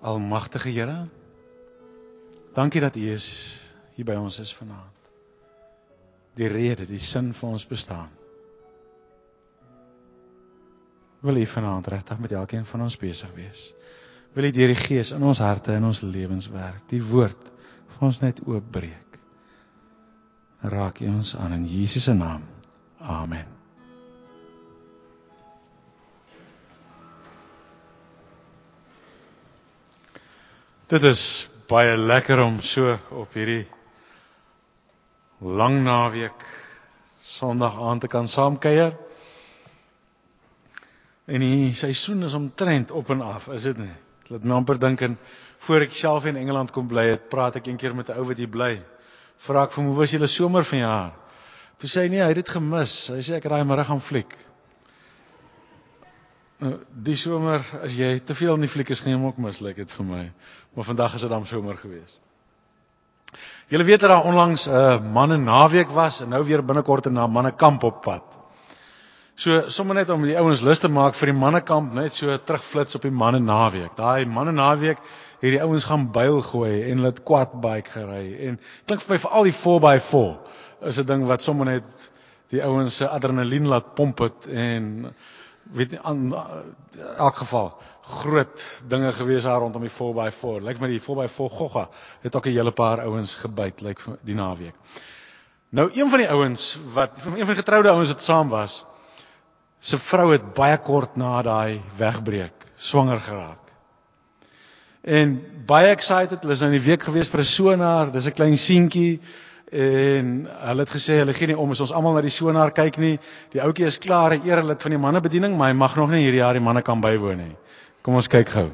Almagtige Here. Dankie dat U is hier by ons is vanaand. Die rede, die sin van ons bestaan. Wil U vanaand regtig met elkeen van ons besig wees. Wil U deur die Gees in ons harte en ons lewens werk. Die woord vir ons net oopbreek. Raak U ons aan in Jesus se naam. Amen. Dit is baie lekker om so op hierdie lang naweek Sondag aand te kan saamkuier. En die seisoen is omtrent op en af, is dit nie? Laat my amper dink en voor ek self in Engeland kom bly het, praat ek eendag met 'n ou wat hier bly. Vra ek vir hom hoe was julle somer vanjaar? Toe sê hy nee, hy het dit gemis. Hy sê ek daai middag gaan fliek. Nou, die somer as jy te veel in die fliek is, gaan jy ook mis, lyk dit vir my. Maar vandag is dit dan somer gewees. Julle weet dat daar onlangs 'n uh, manne naweek was en nou weer binnekort 'n manne kamp op pad. So sommer net om die ouens lus te maak vir die mannekamp, net so terugflits op die manne naweek. Daai manne naweek het die ouens gaan byl gooi en hulle het quad bike gery en klink vir my vir al die 4x4 is 'n ding wat sommer net die ouens se adrenalien laat pomp het en weet nie aan elk geval groot dinge gewees daar rondom die 4x4. Lyk my die 4x4 gogga het ook 'n hele paar ouens gebyt lyk die naweek. Nou een van die ouens wat een van die getroude ouens wat saam was, se vrou het baie kort na daai wegbreek swanger geraak. En baie excited, hulle is nou in die week gewees vir 'n sonaar, dis 'n klein seentjie en hulle het gesê hulle gee nie om as ons almal na die sonaar kyk nie. Die ouetjie is klaar, hy eer lid van die mannebediening, maar hy mag nog nie hierdie jaar die manne kan bywoon nie. Kom ons kyk gou.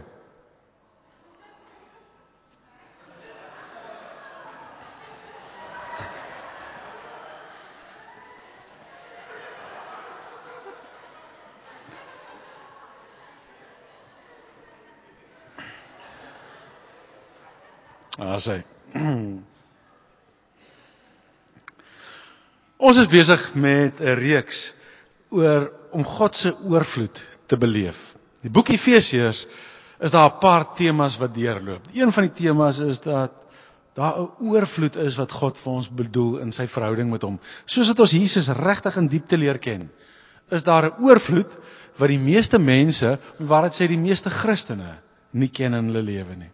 Ah, sê. Ons is besig met 'n reeks oor om God se oorvloed te beleef. Die boek Efesiërs is daar 'n paar temas wat deurloop. Een van die temas is dat daar 'n oorvloed is wat God vir ons bedoel in sy verhouding met hom. Soos wat ons Jesus regtig in diepte leer ken, is daar 'n oorvloed wat die meeste mense, waar dit sê die meeste Christene, nie ken in hulle lewe nie.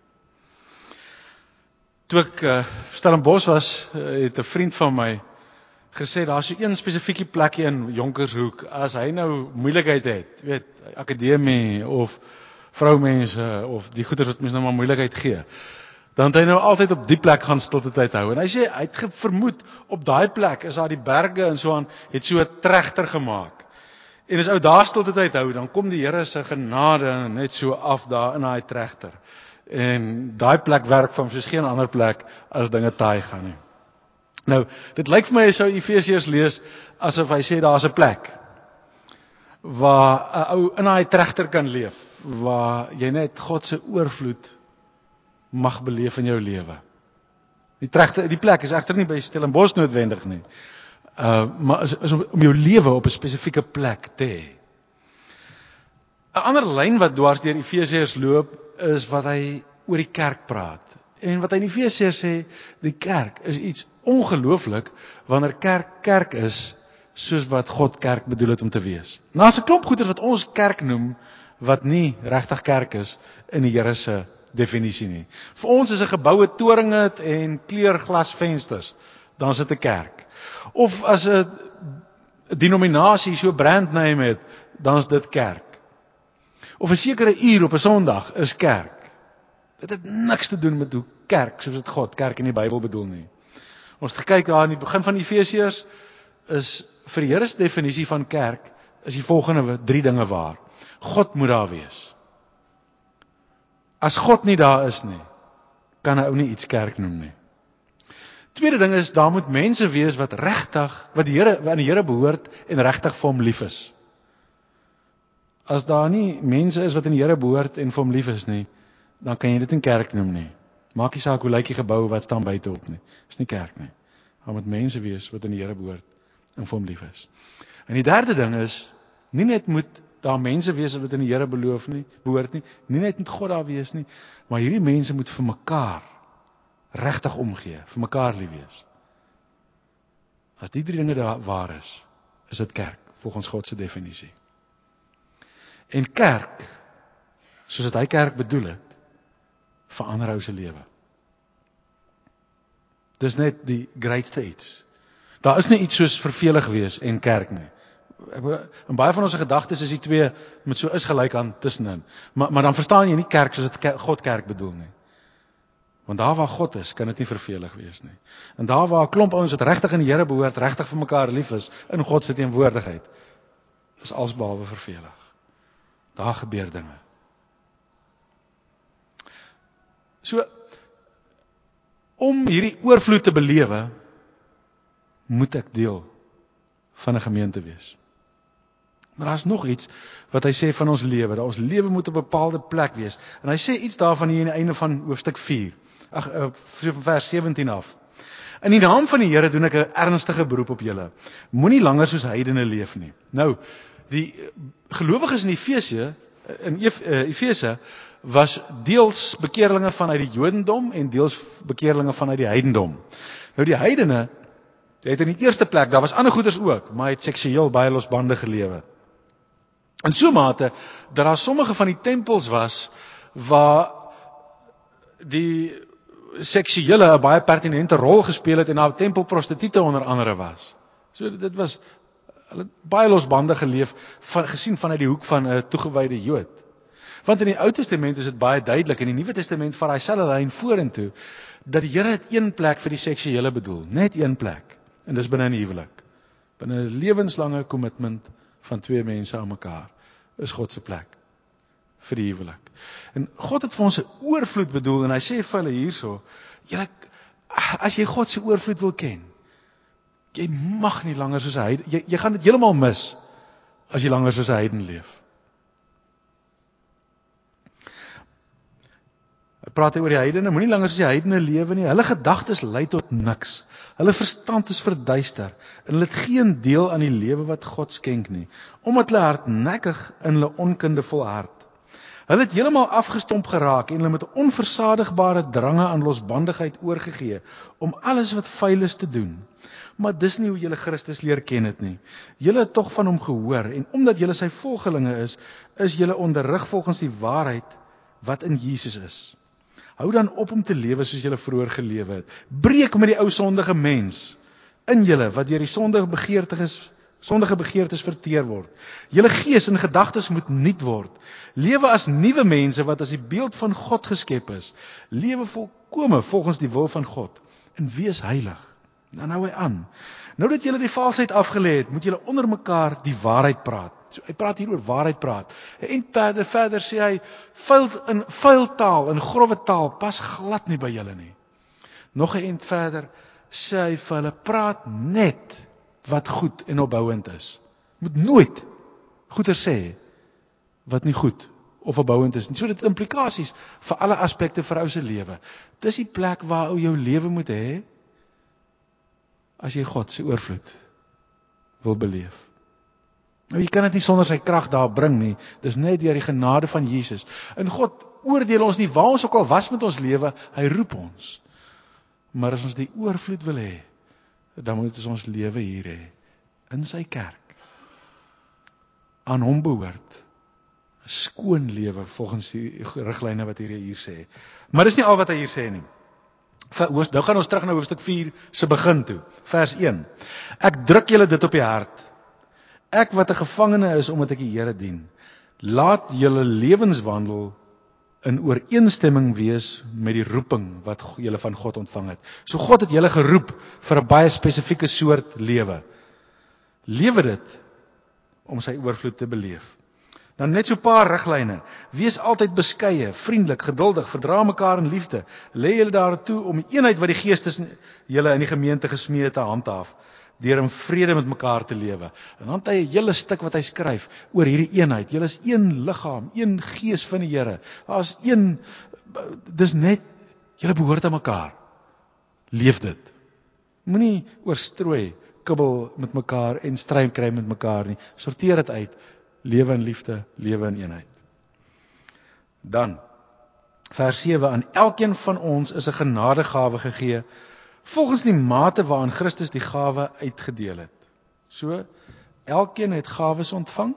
Toe ek uh, Stellenbosch was, uh, het 'n vriend van my gesê daar's so een spesifieke plekie in Jonkershoek as hy nou moeilikheid het, weet, akademie of vroumense of die goeders wat mense nou maar moeilikheid gee. Dan het hy nou altyd op die plek gaan stilte tyd hou en hy sê hy het vermoed op daai plek is daar die berge en so aan het so 'n trechter gemaak. En as ou daar stilte tyd hou, dan kom die Here se genade net so af daar in daai trechter. En daai plek werk van soos geen ander plek as dinge taai gaan nie. Nou, dit lyk vir my as sou Efesiërs lees asof hy sê daar's 'n plek waar 'n ou in daai trechter kan leef, waar jy net God se oorvloed mag beleef in jou lewe. Die trechter, die plek is egter nie by Stellenbosch noodwendig nie. Uh maar is, is om jou lewe op 'n spesifieke plek te hê. 'n Ander lyn wat dwars deur Efesiërs loop is wat hy oor die kerk praat. En wat hy in Efesiërs sê, die kerk is iets ongelooflik wanneer kerk kerk is soos wat God kerk bedoel het om te wees. Nou as 'n klomp goeders wat ons kerk noem wat nie regtig kerk is in die Here se definisie nie. Vir ons is 'n geboue toringe en kleurglasvensters, dan is dit 'n kerk. Of as 'n denominasie so brand name het, dan is dit kerk. Of 'n sekere uur op 'n Sondag is kerk. Dit het niks te doen met hoe kerk soos dit God kerk in die Bybel bedoel nie. Ons het gekyk daar in die begin van Efesiërs is vir die Here se definisie van kerk is die volgende drie dinge waar. God moet daar wees. As God nie daar is nie, kan 'n ou nie iets kerk noem nie. Tweede ding is daar moet mense wees wat regtig wat die Here aan die Here behoort en regtig vir hom lief is. As daar nie mense is wat aan die Here behoort en vir hom lief is nie, dan kan jy dit in kerk noem nie. Maak nie saak hoe lyk die gebou wat staan buite op nie. Dis nie kerk nie. Daar moet mense wees wat aan die Here behoort en vir hom lief is. En die derde ding is nie net moet daar mense wees wat in die Here beloof nie, behoort nie. Nie net met God daar wees nie, maar hierdie mense moet vir mekaar regtig omgee, vir mekaar lief wees. As die drie dinge daar waar is, is dit kerk volgens God se definisie. En kerk soos dit hy kerk bedoel het, verander ou se lewe. Dis net die grootste iets. Daar is nie iets soos vervelig wees en kerk nie. In baie van ons gedagtes is die twee met so is gelyk aan tussenin. Maar maar dan verstaan jy nie kerk soos dit God kerk bedoel nie. Want daar waar God is, kan dit nie vervelig wees nie. En daar waar 'n klomp ouens wat regtig in die Here behoort, regtig vir mekaar lief is in God se teenwoordigheid, is alsbehalwe vervelig. Daar gebeur dinge. So om hierdie oorvloed te belewe, moet ek deel van 'n gemeente wees. Maar daar's nog iets wat hy sê van ons lewe, dat ons lewe moet op 'n bepaalde plek wees. En hy sê iets daarvan hier aan die einde van hoofstuk 4. Ag uh, van vers 17 af. In die naam van die Here doen ek 'n ernstige beroep op julle. Moenie langer soos heidene leef nie. Nou, die gelowiges in Efese in eh, Efese was deels bekeerlinge vanuit die Jodendom en deels bekeerlinge vanuit die heidendom. Nou die heidene het in die eerste plek, daar was ander goeders ook, maar het seksueel baie losbande gelewe. In so mate dat daar sommige van die tempels was waar die seksuele 'n baie pertinente rol gespeel het en daar tempelprostituie onder andere was. So dit was hulle baie losbande geleef van gesien vanuit die hoek van 'n toegewyde Jood. Want in die Ou Testament is dit baie duidelik en in die Nuwe Testament vat hy selfe lyn vorentoe dat die Here het een plek vir die seksuele bedoel, net een plek. En dis binne 'n huwelik. Binne 'n lewenslange kommitment van twee mense aan mekaar is God se plek vir die huwelik. En God het vir ons 'n oorvloed bedoel en hy sê vir hulle hierso, julle as jy God se oorvloed wil ken, jy mag nie langer soos 'n heiden jy jy gaan dit heeltemal mis as jy langer soos 'n heiden leef. Hy praat oor die heidene, moenie langer soos die heidene lewe nie. Hulle gedagtes lei tot niks. Hulle verstand is verduister en hulle het geen deel aan die lewe wat God skenk nie, omdat hulle hardnekkig in hulle onkunde volhard. Hulle het heeltemal afgestomp geraak en hulle met 'n onversadigbare drange aan losbandigheid oorgegee om alles wat vuil is te doen. Maar dis nie hoe julle Christus leer ken het nie. Julle het tog van hom gehoor en omdat julle sy volgelinge is, is julle onderrig volgens die waarheid wat in Jesus is. Hou dan op om te lewe soos julle vroeër gelewe het. Breek met die ou sondige mens in julle wat deur die sondige begeertes sondige begeertes verteer word. Julle gees en gedagtes moet nuut word. Lewe as nuwe mense wat as die beeld van God geskep is. Lewe volkome volgens die wil van God en wees heilig. Dan hou hy aan. Nou dat julle die valsheid afgelê het, moet julle onder mekaar die waarheid praat. So hy praat hier oor waarheid praat. En verder verder sê hy vuil in vuil taal en grouwe taal pas glad nie by julle nie. Nog 'n ent verder sê hy vir hulle praat net wat goed en opbouend is. Moet nooit goeie sê wat nie goed of opbouend is nie. So dit implikasies vir alle aspekte vir ou se lewe. Dis die plek waar ou jou lewe moet hê as jy God se oorvloed wil beleef. Nou jy kan dit nie sonder sy krag daar bring nie. Dis net deur die genade van Jesus. En God oordeel ons nie waar ons ook al was met ons lewe, hy roep ons. Maar as ons die oorvloed wil hê, dan moet ons ons lewe hier hê in sy kerk. Aan hom behoort 'n skoon lewe volgens die riglyne wat hier hier sê. Maar dis nie al wat hy hier sê nie. Hoors, nou gaan ons terug na hoofstuk 4 se begin toe vers 1 ek druk julle dit op die hart. Ek wat 'n gevangene is omdat ek die Here dien laat julle lewenswandel in ooreenstemming wees met die roeping wat julle van God ontvang het. So God het julle geroep vir 'n baie spesifieke soort lewe. Lewe dit om sy oorvloed te beleef. Dan net so 'n paar riglyne. Wees altyd beskeie, vriendelik, geduldig, verdra mekaar in liefde. Lê julle daartoe om die eenheid wat die Gees tussen julle in die gemeente gesmee het te handhaaf deur in vrede met mekaar te lewe. En dan het hy 'n hele stuk wat hy skryf oor hierdie eenheid. Julle is een liggaam, een gees van die Here. Daar's een dis net julle behoort aan mekaar. Leef dit. Moenie oorstrooi kibbel met mekaar en stryd kry met mekaar nie. Sorteer dit uit. lewe in liefde, lewe in eenheid. Dan vers 7 aan elkeen van ons is 'n genadegawe gegee volgens die mate waaraan Christus die gawe uitgedeel het. So elkeen het gawes ontvang.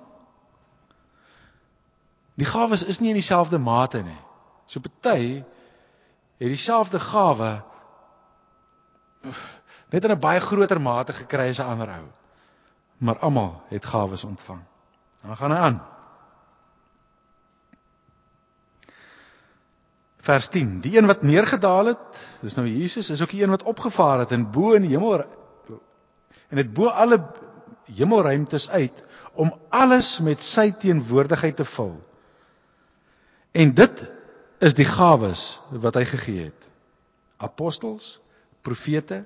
Die gawes is nie in dieselfde mate nie. So party het dieselfde gawe net in 'n baie groter mate gekry as 'n ander ou. Maar almal het gawes ontvang. Dan gaan hy aan. Vers 10. Die een wat neergedaal het, dis nou Jesus, is ook die een wat opgevaar het en bo in die hemel en dit bo alle hemelruimtes uit om alles met sy teenwoordigheid te vul. En dit is die gawes wat hy gegee het. Apostels, profete,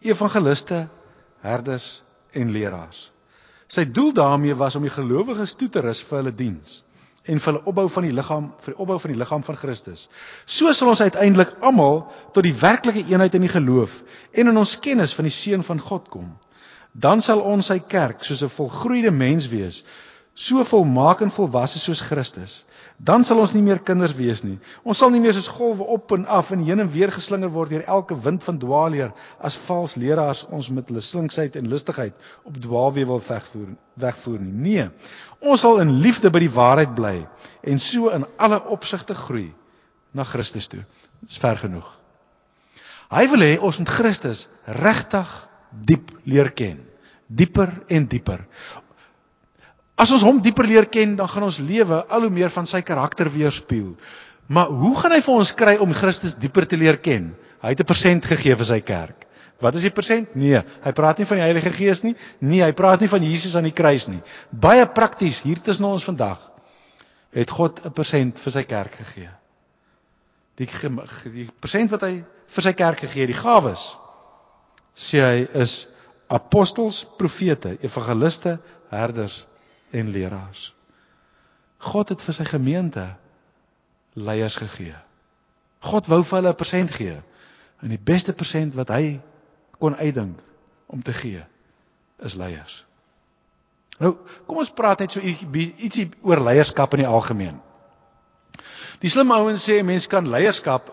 evangeliste, herders en leraars. Sy doel daarmee was om die gelowiges toe te rus vir hulle diens en vir hulle opbou van die liggaam vir die opbou van die liggaam van Christus. So sal ons uiteindelik almal tot die werklike eenheid in die geloof en in ons kennis van die seun van God kom. Dan sal ons sy kerk soos 'n volgroeide mens wees, so volmaak en volwasse soos Christus. Dan sal ons nie meer kinders wees nie. Ons sal nie meer soos golwe op en af en heen en weer geslinger word deur elke wind van dwaalleer as vals leraars ons met hulle slinksheid en lustigheid op dwaalweë wil wegvoer wegvoer nie. Nee. Ons sal in liefde by die waarheid bly en so in alle opsigte groei na Christus toe. Dis ver genoeg. Hy wil hê ons moet Christus regtig diep leer ken. Dieper en dieper. As ons hom dieper leer ken, dan gaan ons lewe al hoe meer van sy karakter weerspieël. Maar hoe gaan hy vir ons kry om Christus dieper te leer ken? Hy het 'n persent gegee vir sy kerk. Wat is die persent? Nee, hy praat nie van die Heilige Gees nie. Nee, hy praat nie van Jesus aan die kruis nie. Baie prakties hier tussen ons vandag het God 'n persent vir sy kerk gegee. Die die persent wat hy vir sy kerk gegee het, die gawes sê hy is apostels, profete, evangeliste, herders en leraars. God het vir sy gemeente leiers gegee. God wou vir hulle 'n persent gee. En die beste persent wat hy kon uitdink om te gee is leiers. Nou, kom ons praat net so ietsie oor leierskap in die algemeen. Die slim ouens sê mense kan leierskap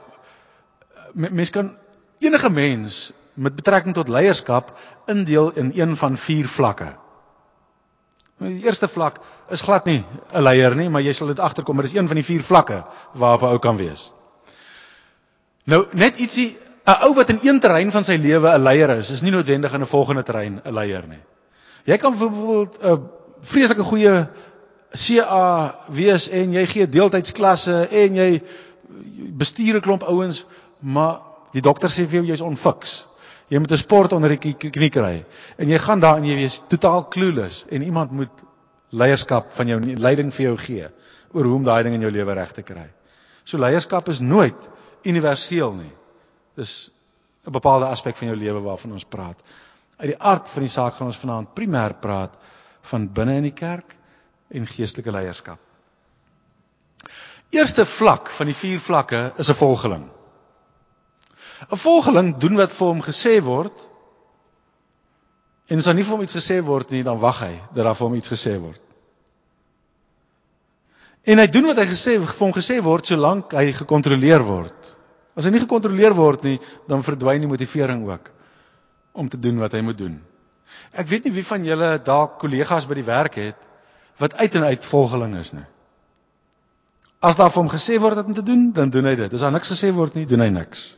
mense kan enige mens met betrekking tot leierskap indeel in een van vier vlakke. Die eerste vlak is glad nie 'n leier nie, maar jy sal dit agterkom, maar dis een van die vier vlakke waarop 'n ou kan wees. Nou, net ietsie 'n ou wat in een terrein van sy lewe 'n leier is, is nie noodwendig in 'n volgende terrein 'n leier nie. Jy kan byvoorbeeld 'n vreeslike goeie CA wees en jy gee deeltydsklasse en jy bestuur 'n klomp ouens, maar die dokter sê vir jou jy's onfiks. Jy moet 'n sport onder die knie kry. En jy gaan daar en jy wees totaal clueless en iemand moet leierskap van jou leiding vir jou gee oor hoe om daai ding in jou lewe reg te kry. So leierskap is nooit universeel nie. Dis 'n bepaalde aspek van jou lewe waarvan ons praat. Uit die aard van die saak gaan ons vanaand primêr praat van binne in die kerk en geestelike leierskap. Eerste vlak van die vier vlakke is 'n volgeling. 'n Volgeling doen wat vir hom gesê word. En as daar nie vir hom iets gesê word nie, dan wag hy dat daar vir hom iets gesê word. En hy doen wat hy gesê vir hom gesê word solank hy gekontroleer word. As hy nie gekontroleer word nie, dan verdwyn die motivering ook om te doen wat hy moet doen. Ek weet nie wie van julle dalk kollegas by die werk het wat uit en uit volgeling is nie. As daar vir hom gesê word wat om te doen, dan doen hy dit. As daar niks gesê word nie, doen hy niks.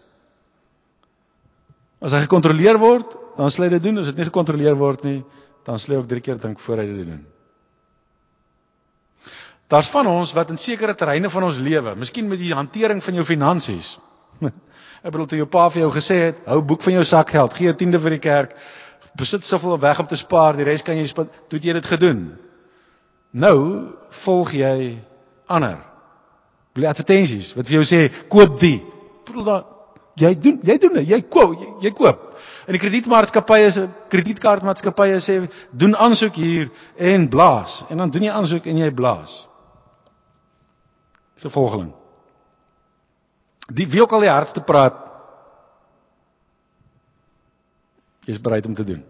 As hy gekontroleer word, dan sal hy dit doen. As dit nie gekontroleer word nie, dan sal hy ook drie keer dink voor hy dit doen. Daar's van ons wat in sekere terreine van ons lewe, miskien met die hantering van jou finansies. Ek bedoel toe jou pa vir jou gesê het, hou boek van jou sakgeld, gee 'n tiende vir die kerk, besit soveel weg om te spaar, die res kan jy spandeer. Toe jy dit gedoen. Nou volg jy ander. Bly advertensies wat vir jou sê koop die. Bedoel dan Jy doen jy doen dit. Jy koop jy, jy koop. En die kredietmaatskappye se kredietkaartmaatskappye sê doen aansoek hier en blaas. En dan doen jy aansoek en jy blaas. Dis 'n volgeling. Die wie ook al die hardste praat is bereid om te doen.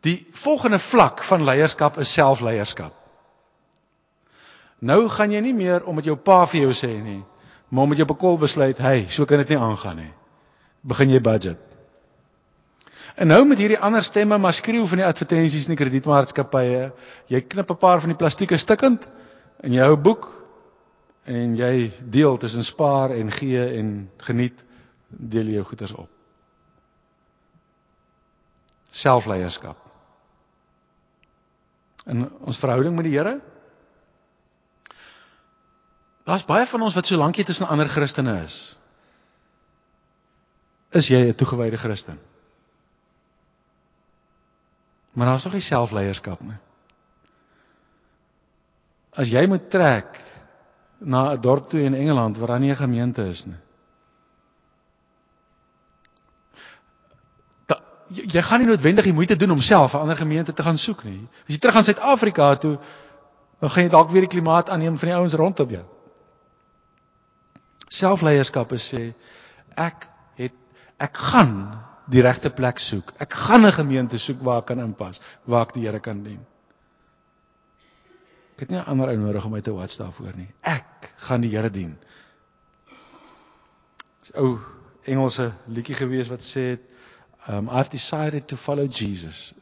Die volgende vlak van leierskap is selfleierskap. Nou gaan jy nie meer om met jou pa vir jou sê nie, maar om met jou bekol besluit, hey, so kan dit nie aangaan nie. Begin jy budget. En nou met hierdie ander stemme maar skreeu van die advertensies in die kredietmaatskappye, jy knip 'n paar van die plastieke stukkend in jou boek en jy deel tussen spaar en gee en geniet deel jy jou goederes op. Selfleierskap. In ons verhouding met die Here Daar's baie van ons wat so lank jy tussen ander Christene is. Is jy 'n toegewyde Christen? Maar daar's nog nie selfleierskap nie. As jy moet trek na 'n dorp toe in Engeland waar daar nie 'n gemeente is nie. Da, jy, jy gaan nie noodwendig die moeite doen om self 'n ander gemeente te gaan soek nie. As jy terug gaan Suid-Afrika toe, dan gaan jy dalk weer die klimaat aanneem van die ouens rondom jou. Selfleierskap is sê ek het ek gaan die regte plek soek. Ek gaan 'n gemeente soek waar ek kan inpas, waar ek die Here kan dien. Ek het nie 'n ander ou nodig om my te watch daarvoor nie. Ek gaan die Here dien. Dis ou Engelse liedjie gewees wat sê um I've decided to follow Jesus.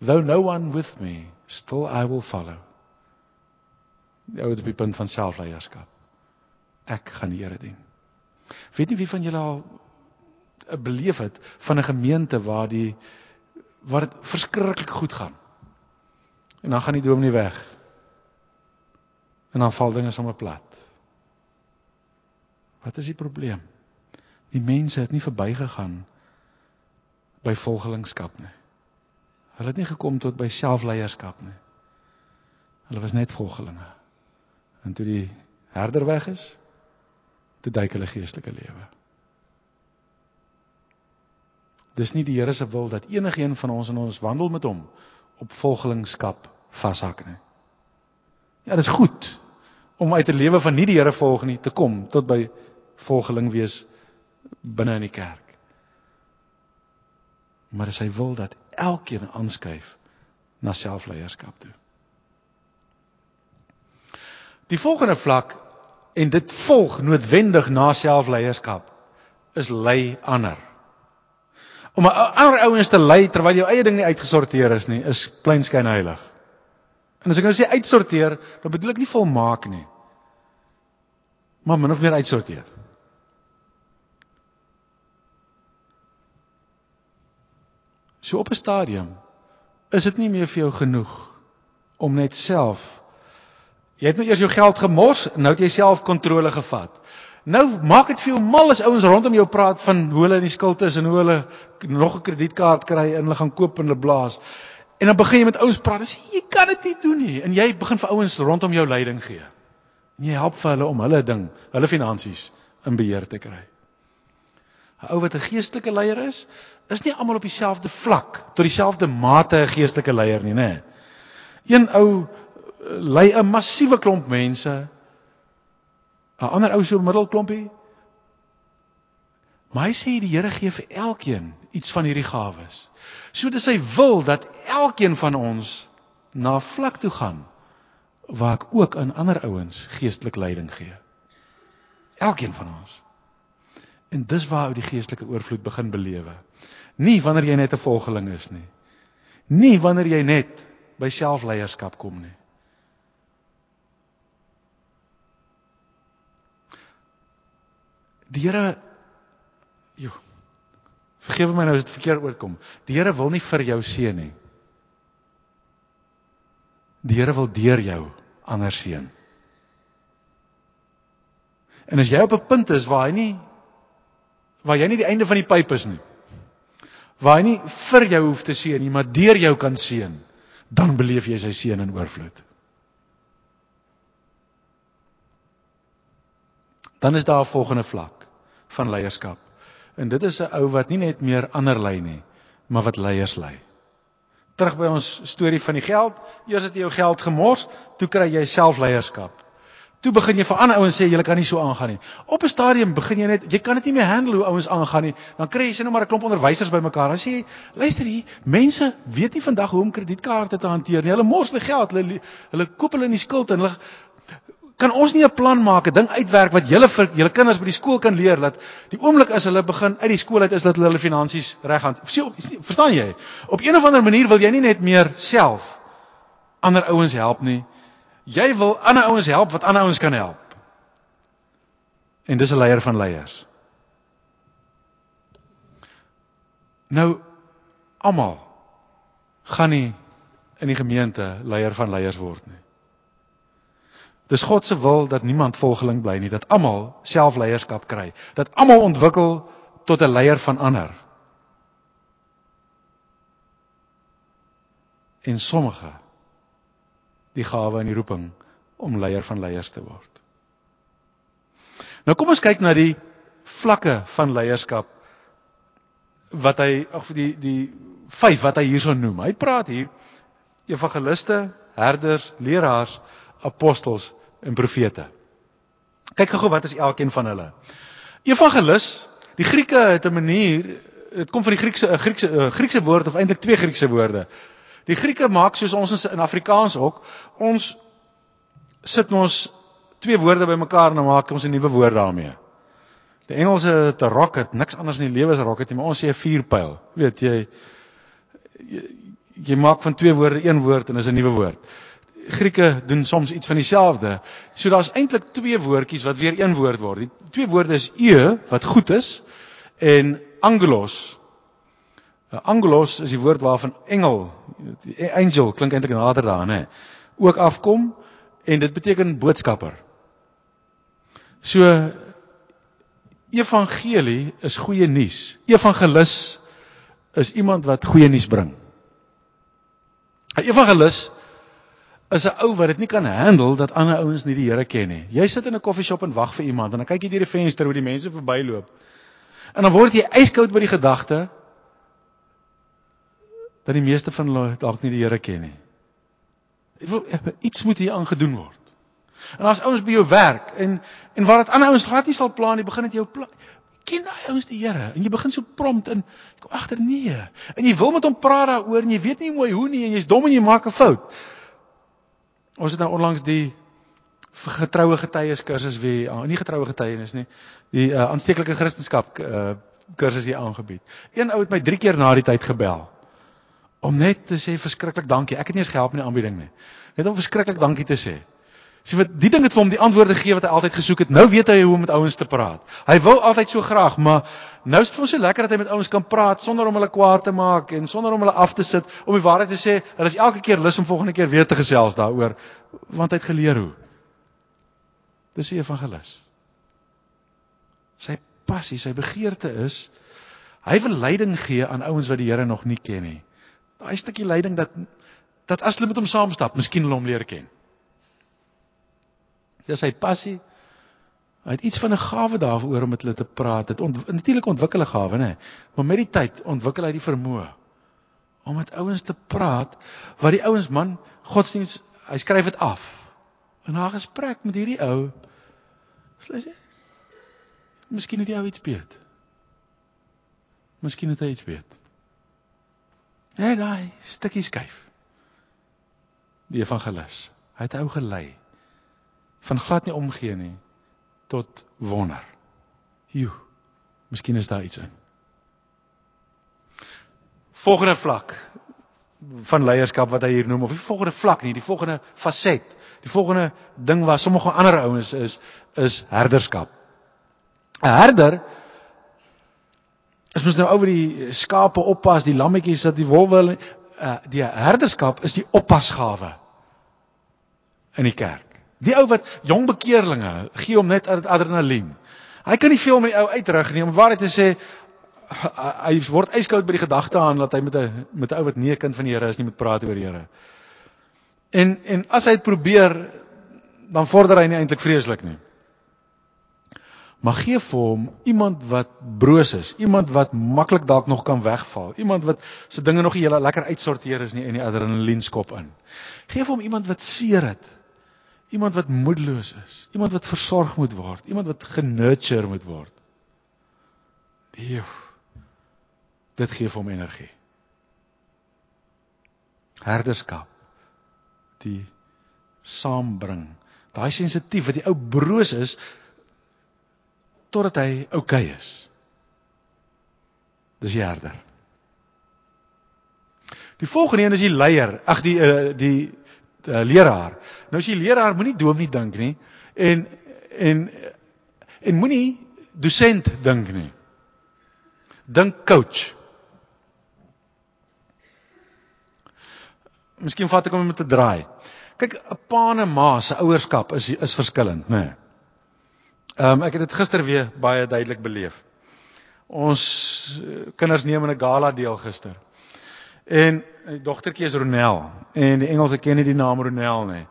Though no one with me, still I will follow. Die ou het op die punt van selfleierskap ek gaan die Here dien. Weet nie wie van julle al 'n beleef het van 'n gemeente waar die waar dit verskriklik goed gaan. En dan gaan die dominee weg. En dan val dinge sommer plat. Wat is die probleem? Die mense het nie verbygegaan by volgelingskap nie. Hulle het nie gekom tot by selfleierskap nie. Hulle was net volgelinge. En toe die herder weg is, te duik hulle geestelike lewe. Dis nie die Here se wil dat enigiemand van ons in ons wandel met hom op volgelingskap vashak nie. Ja, dis goed om uit 'n lewe van nie die Here volg nie te kom tot by volgeling wees binne in die kerk. Maar dis hy wil dat elkeen aanskuif na selfleierskap toe. Die volgende vlak en dit volg noodwendig na selfleierskap is lei ander. Om ander ouens te lei terwyl jou eie ding nie uitgesorteer is nie, is pleinskyn heilig. En as ek nou sê uitsorteer, dan bedoel ek nie volmaak nie. Maar min of meer uitsorteer. So op 'n stadium is dit nie meer vir jou genoeg om net self Jy het nou eers jou geld gemors, nou het jy self kontrole gevat. Nou maak dit vir jou mal as ouens rondom jou praat van hoe hulle in die skuld is en hoe hulle nog 'n kredietkaart kry en hulle gaan koop en hulle blaas. En dan begin jy met ouens praat en sê jy kan dit nie doen nie en jy begin vir ouens rondom jou leiding gee. En jy help vir hulle om hulle ding, hulle finansies in beheer te kry. 'n Ou wat 'n geestelike leier is, is nie almal op dieselfde vlak tot dieselfde mate 'n geestelike leier nie, nê. Een ou lei 'n massiewe klomp mense 'n ander ou so middelklompie. Maar hy sê die Here gee vir elkeen iets van hierdie gawes. So dis hy wil dat elkeen van ons na vlak toe gaan waar ek ook aan ander ouens geestelike leiding gee. Elkeen van ons. En dis waar ou die geestelike oorvloed begin belewe. Nie wanneer jy net 'n volgeling is nie. Nie wanneer jy net by selfleierskap kom nie Die Here Jo. Vergewe my nou as dit verkeerd oorkom. Die Here wil nie vir jou seën nie. Die Here wil deur jou ander seën. En as jy op 'n punt is waar hy nie waar jy nie die einde van die pyp is nie. Waar hy nie vir jou hoef te seën nie, maar deur jou kan seën, dan beleef jy sy seën in oorvloed. Dan is daar 'n volgende vlak van leierskap. En dit is 'n ou wat nie net meer ander lei nie, maar wat leiers lei. Terug by ons storie van die geld, eers het jy jou geld gemors, toe kry jy selfleierskap. Toe begin jy vir ander ouens sê jy kan nie so aangaan nie. Op 'n stadium begin jy net jy kan dit nie meer handle hoe ouens aangaan nie. Dan kry jy sê nou maar 'n klomp onderwysers bymekaar. Dan sê jy, luister hier, mense weet nie vandag hoe om kredietkaarte te hanteer nie. Hulle mors hulle geld, hulle hulle koop hulle in die skuld en hulle kan ons nie 'n plan maak, 'n ding uitwerk wat julle vir julle kinders by die skool kan leer dat die oomblik as hulle begin uit die skool uit is dat hulle hulle finansies reg hand. Verstaan jy? Op een of ander manier wil jy nie net meer self ander ouens help nie. Jy wil ander ouens help wat ander ouens kan help. En dis 'n leier van leiers. Nou almal gaan nie in die gemeente leier van leiers word nie. Dis God se wil dat niemand volgeling bly nie, dat almal selfleierskap kry, dat almal ontwikkel tot 'n leier van ander. En sommige die gawe en die roeping om leier van leiers te word. Nou kom ons kyk na die vlakke van leierskap wat hy of die die vyf wat hy hierso noem. Hy praat hier evangeliste, herders, leraars, apostels en profete. Kyk gou wat is elkeen van hulle. Evangelis, die Grieke het 'n manier, dit kom van die Griekse 'n Griekse Griekse woord of eintlik twee Griekse woorde. Die Grieke maak soos ons in Afrikaans ook, ons sit ons twee woorde bymekaar en maak ons 'n nuwe woord daarmee. Die Engelse het 'n rocket, niks anders in die lewe as 'n rocket nie, maar ons sê 'n vuurpyl. Weet jy, jy jy maak van twee woorde een woord en is 'n nuwe woord. Grieke doen soms iets van dieselfde. So daar's eintlik twee woordjies wat weer een woord word. Die twee woorde is e wat goed is en angelos Nou, angelos is die woord waarvan engel, angel klink eintlik nader daaraan, hè. Ook afkom en dit beteken boodskapper. So evangelie is goeie nuus. Evangelis is iemand wat goeie nuus bring. 'n Evangelis is 'n ou wat dit nie kan handle dat ander ouens nie die Here ken nie. Jy sit in 'n koffieshop en wag vir iemand en dan kyk jy deur die venster hoe die mense verbyloop. En dan word jy yskoud by die gedagte dat die meeste van hulle dalk nie die Here ken nie. Iets moet hier aangedoen word. En as ouens by jou werk en en waar dit ander ouens glad nie sal plan nie, begin dit jou plan. Ken daai ouens die Here en jy begin so prompt in kom agter nee. En jy wil met hom praat daaroor en jy weet nie mooi hoe nie en jy's dom en jy maak 'n fout. Ons het nou onlangs die getroue getuies kursus wie ah, nie getroue getuienis nie, die uh, aansteeklike kristendom uh, kursus hier aangebied. Een ou het my 3 keer na die tyd gebel om net te sê verskriklik dankie. Ek het nie eens gehelp met die aanbieding nie. Net om verskriklik dankie te sê. Sê wat die ding het vir hom die antwoorde gegee wat hy altyd gesoek het. Nou weet hy hoe om met ouens te praat. Hy wou altyd so graag, maar nou is dit vir hom so lekker dat hy met ouens kan praat sonder om hulle kwaad te maak en sonder om hulle af te sit. Om die waarheid te sê, hulle is elke keer lus om volgende keer weer te gesels daaroor want hy het geleer hoe. Dis die evangelis. Sy passie, sy begeerte is hy wil leiding gee aan ouens wat die Here nog nie ken nie. Daai stukkie leiding dat dat as hulle met hom saamstap, miskien hulle hom leer ken. Dis sy passie. Hy het iets van 'n gawe daaroor om met hulle te praat. Dit ont, natuurlik ontwikkel 'n gawe, nê. Maar met die tyd ontwikkel hy die vermoë om met ouens te praat wat die ouens man godsdiens hy skryf dit af. In 'n gesprek met hierdie ou sê hy Miskien het hy iets weet. Miskien het hy iets weet. Net daai stukkie skuif. Die evangelis. Hy het ou gelei van glad nie omgee nie tot wonder. Jo. Miskien is daar iets in. Volgende vlak van leierskap wat hy hier noem of die volgende vlak nie, die volgende faset. Die volgende ding waar sommige ander ouens is is herderskap. 'n Herder As mens nou oor die skape oppas, die lammetjies dat die wolwe uh, die herderskap is die oppasgawe in die kerk. Die ou wat jong bekeerlinge gee hom net adrenalien. Hy kan nie veel met die ou uitrig nie om waarheid te sê hy word yskoud by die gedagte aan dat hy met 'n met 'n ou wat nie 'n kind van die Here is nie moet praat oor die Here. En en as hy dit probeer dan vorder hy nie eintlik vreeslik nie maar gee vir hom iemand wat broos is, iemand wat maklik dalk nog kan wegval, iemand wat se dinge nog nie hele lekker uitsorteer is nie en die adrenalien skop in. Gee vir hom iemand wat seer het. Iemand wat moedeloos is, iemand wat versorg moet word, iemand wat genurture moet word. Eeu. Dit gee vir hom energie. Herderskap. Die saambring. Daai sensitief wat die ou broos is totdat hy oukei okay is. Dis die herder. Die volgende een is die leier, ag die uh, die uh, leraar. Nou as jy leraar moenie dom nie dink nie en en en moenie dosent dink nie. Dink coach. Miskien vat ek hom met 'n draai. Kyk, 'n pa en 'n ma se ouerskap is is verskillend, né? Nee. Ehm um, ek het dit gister weer baie duidelik beleef. Ons eh, kinders neem in 'n gala deel gister. En die dogtertjie is Ronel en die Engelse ken nie die naam Ronel nie.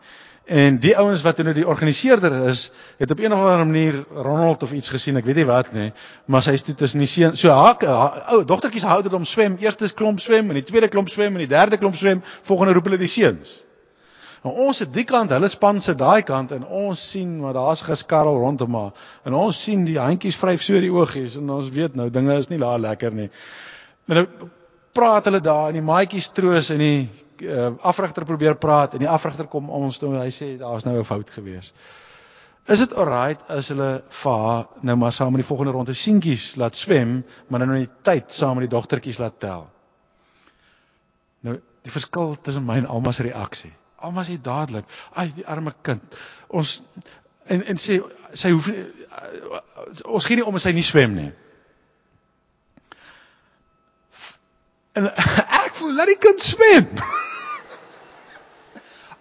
En die ouens wat nou die organiseerder is, het op een of ander manier Ronald of iets gesien, ek weet nie wat nie, maar sy is toe tussen die seun, so haar ou dogtertjie se houder om swem, eerste klomp swem en die tweede klomp swem en die derde klomp swem, volgende roep hulle die seuns. Nou ons sit die kant, hulle span sit daai kant en ons sien maar daar's geskarrel rondom maar en ons sien die handjies vryf so die oogies en ons weet nou dinge is nie daar lekker nie. Nou praat hulle daar en die maatjies troos en die uh, afrigter probeer praat en die afrigter kom ons toe hy sê daar's nou 'n fout gewees. Is dit alright as hulle vir haar nou maar saam met die volgende ronde seentjies laat swem, maar dan nou net tyd saam met die dogtertjies laat tel? Nou die verskil tussen my en Alma se reaksie. Alma sê dadelik, "Ag, die arme kind. Ons en en sê sy hoef nie, ons gee nie om as sy nie swem nie." En ek voel laat die kind swem.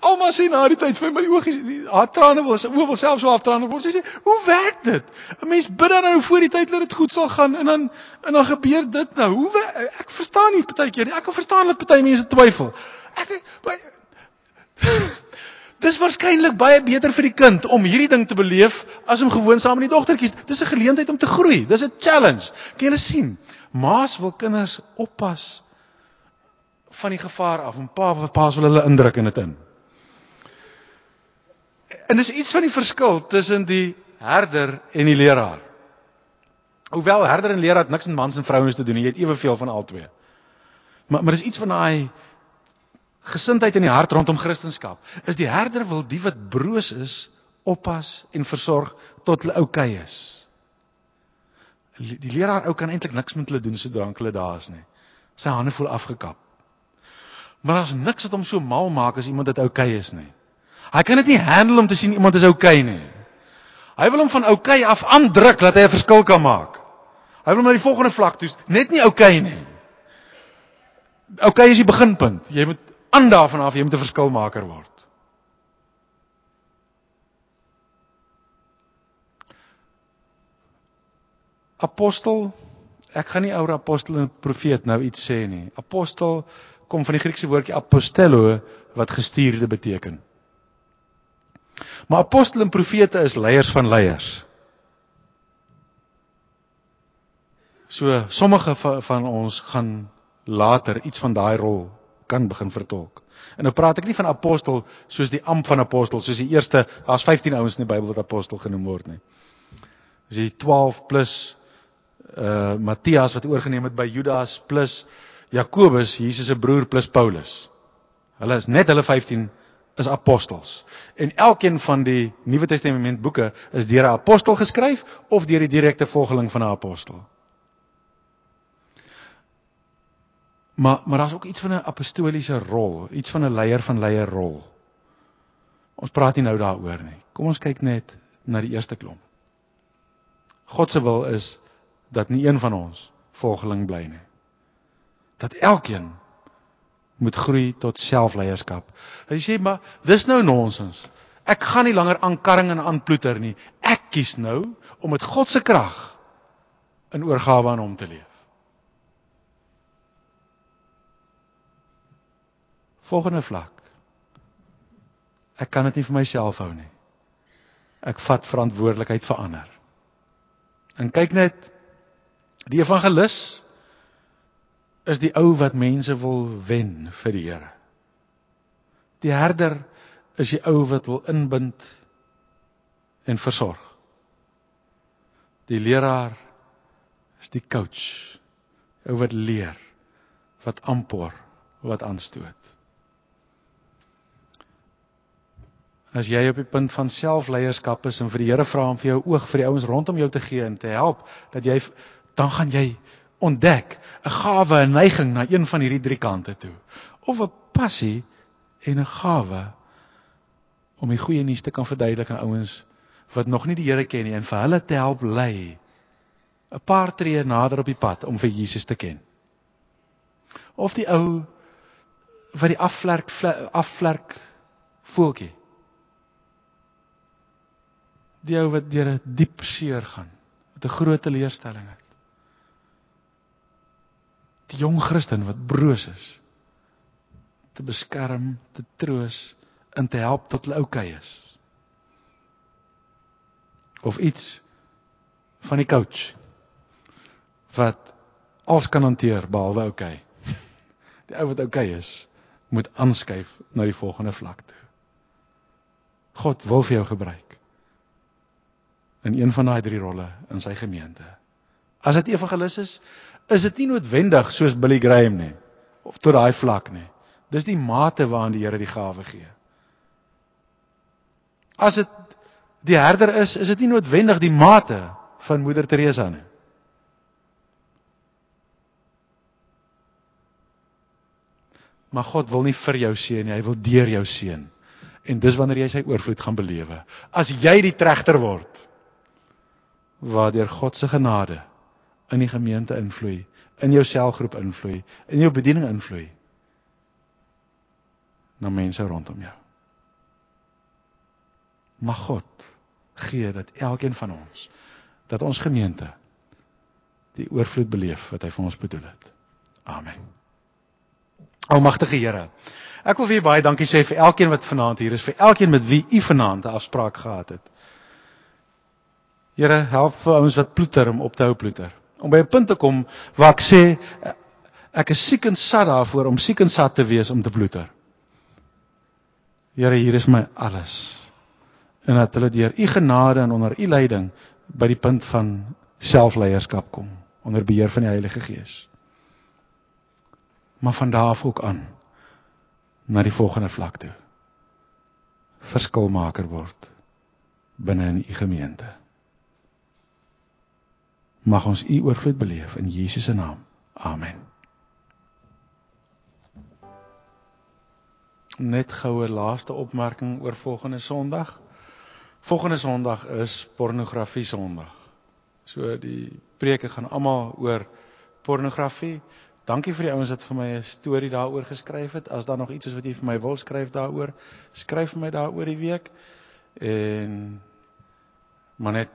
Alma sê na die tyd vir my oogies haar trane wil sy oë wil self so aftrane word. Sy sê, "Hoe werk dit? 'n Mens bid dan nou voor die tyd dat dit goed sal gaan en dan en dan gebeur dit nou. Hoe ek verstaan nie partykeer nie. Ek kan verstaan dat party mense twyfel. Ek dink Dis waarskynlik baie beter vir die kind om hierdie ding te beleef as om gewoon saam met die dogtertjies. Dis 'n geleentheid om te groei. Dis 'n challenge. Kan julle sien? Ma's wil kinders oppas van die gevaar af en pa paas wil hulle indruk in dit in. En dis iets van die verskil tussen die herder en die leraar. Hoewel herder en leraar niks met mans en vrouens te doen nie, jy het eweveel van albei. Maar maar dis iets van daai gesindheid in die hart rondom Christendom. Is die herder wil die wat broos is oppas en versorg tot hulle oukei is. Die leraar ou kan eintlik niks met hulle doen sodra hulle daar is nie. Sy hande voel afgekap. Maar daar's niks wat hom so mal maak as iemand wat oukei okay is nie. Hy kan dit nie handle om te sien iemand is oukei okay nie. Hy wil hom van oukei okay af aandruk dat hy 'n verskil kan maak. Hy wil hom na die volgende vlak toe, net nie oukei nie. Oukei is die beginpunt. Jy moet aan daarvan af jy moet 'n verskilmaker word. Apostel Ek gaan nie ou apostel en profeet nou iets sê nie. Apostel kom van die Griekse woordjie apostello wat gestuurde beteken. Maar apostel en profete is leiers van leiers. So sommige van ons gaan later iets van daai rol kan begin vertolk. En nou praat ek nie van apostel soos die amp van apostel, soos die eerste, daar's 15 ouens in die Bybel wat apostel genoem word nie. Dis die 12 plus uh Matthias wat oorgeneem het by Judas plus Jakobus, Jesus se broer plus Paulus. Hulle is net hulle 15 is apostels. En elkeen van die Nuwe Testament boeke is deur 'n apostel geskryf of deur die direkte volgeling van 'n apostel. Maar maar daar's ook iets van 'n apostoliese rol, iets van 'n leier van leier rol. Ons praat nie nou daaroor nie. Kom ons kyk net na die eerste klomp. God se wil is dat nie een van ons volgeling bly nie dat elkeen moet groei tot selfleierskap. Hy sê maar dis nou nonsens. Ek gaan nie langer aan karring en aan ploeter nie. Ek kies nou om met God se krag in oorgawe aan hom te leef. Volgende vlak. Ek kan dit nie vir myself hou nie. Ek vat verantwoordelikheid vir ander. En kyk net die evangelis is die ou wat mense wil wen vir die Here. Die herder is die ou wat wil inbind en versorg. Die leraar is die coach, ou wat leer, wat aanpoor, wat aanstoot. As jy op die punt van selfleierskap is en vir die Here vra om vir jou oog vir die ouens rondom jou te gee en te help dat jy dan gaan jy ontdek 'n gawe, 'n neiging na een van hierdie drie kante toe. Of 'n passie en 'n gawe om die goeie nuus te kan verduidelik aan ouens wat nog nie die Here ken nie en vir hulle te help lei 'n paar tree nader op die pad om vir Jesus te ken. Of die ou wat die afvlerk afvlerk voeltjie die ou wat deur 'n diep seer gaan, wat 'n groot teleurstelling het. Die jong Christen wat broos is te beskerm, te troos en te help tot hulle oukei is. Of iets van die coach wat alles kan hanteer behalwe oukei. Die ou wat oukei is, moet aanskuif na die volgende vlak toe. God wil vir jou gebruik in een van daai drie rolle in sy gemeente. As dit evangelis is, is dit nie noodwendig soos Billy Graham nie of tot daai vlak nie. Dis die mate waaraan die Here die gawe gee. As dit die herder is, is dit nie noodwendig die mate van Moeder Teresa nie. Maar God wil nie vir jou seën nie, hy wil deur jou seën. En dis wanneer jy sy oorvloed gaan belewe. As jy die tregter word, waardeur God se genade in die gemeente invloei, in jou selgroep invloei, in jou bediening invloei na mense rondom jou. Mag God gee dat elkeen van ons dat ons gemeente die oorvloed beleef wat hy vir ons bedoel het. Amen. Almagtige Here, ek wil vir u baie dankie sê vir elkeen wat vanaand hier is, vir elkeen met wie u vanaand 'n afspraak gehad het. Here, help vir ons wat ploeter om op te hou ploeter. Om by 'n punt te kom waar ek sê ek is siek en sat daarvoor om siek en sat te wees om te ploeter. Here, hier is my alles. En dat hulle deur u genade en onder u leiding by die punt van selfleierskap kom onder beheer van die Heilige Gees. Maar van daar af ook aan na die volgende vlak toe. Verskilmaker word binne in u gemeente mag ons u oorvloed beleef in Jesus se naam. Amen. Net goue laaste opmerking oor volgende Sondag. Volgende Sondag is pornografie Sondag. So die preke gaan almal oor pornografie. Dankie vir die ouens wat vir my 'n storie daaroor geskryf het. As daar nog iets is wat jy vir my wil skryf daaroor, skryf vir my daaroor die week. En maar net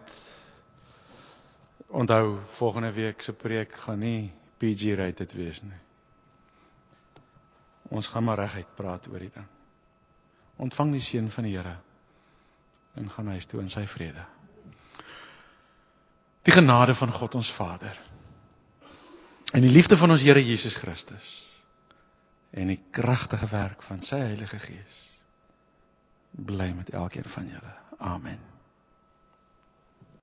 Onthou volgende week se preek gaan nie PG rated wees nie. Ons gaan maar reguit praat oor die ding. Ontvang die seën van die Here en gaan huis toe in sy vrede. Die genade van God ons Vader en die liefde van ons Here Jesus Christus en die kragtige werk van sy Heilige Gees bly met elkeen van julle. Amen.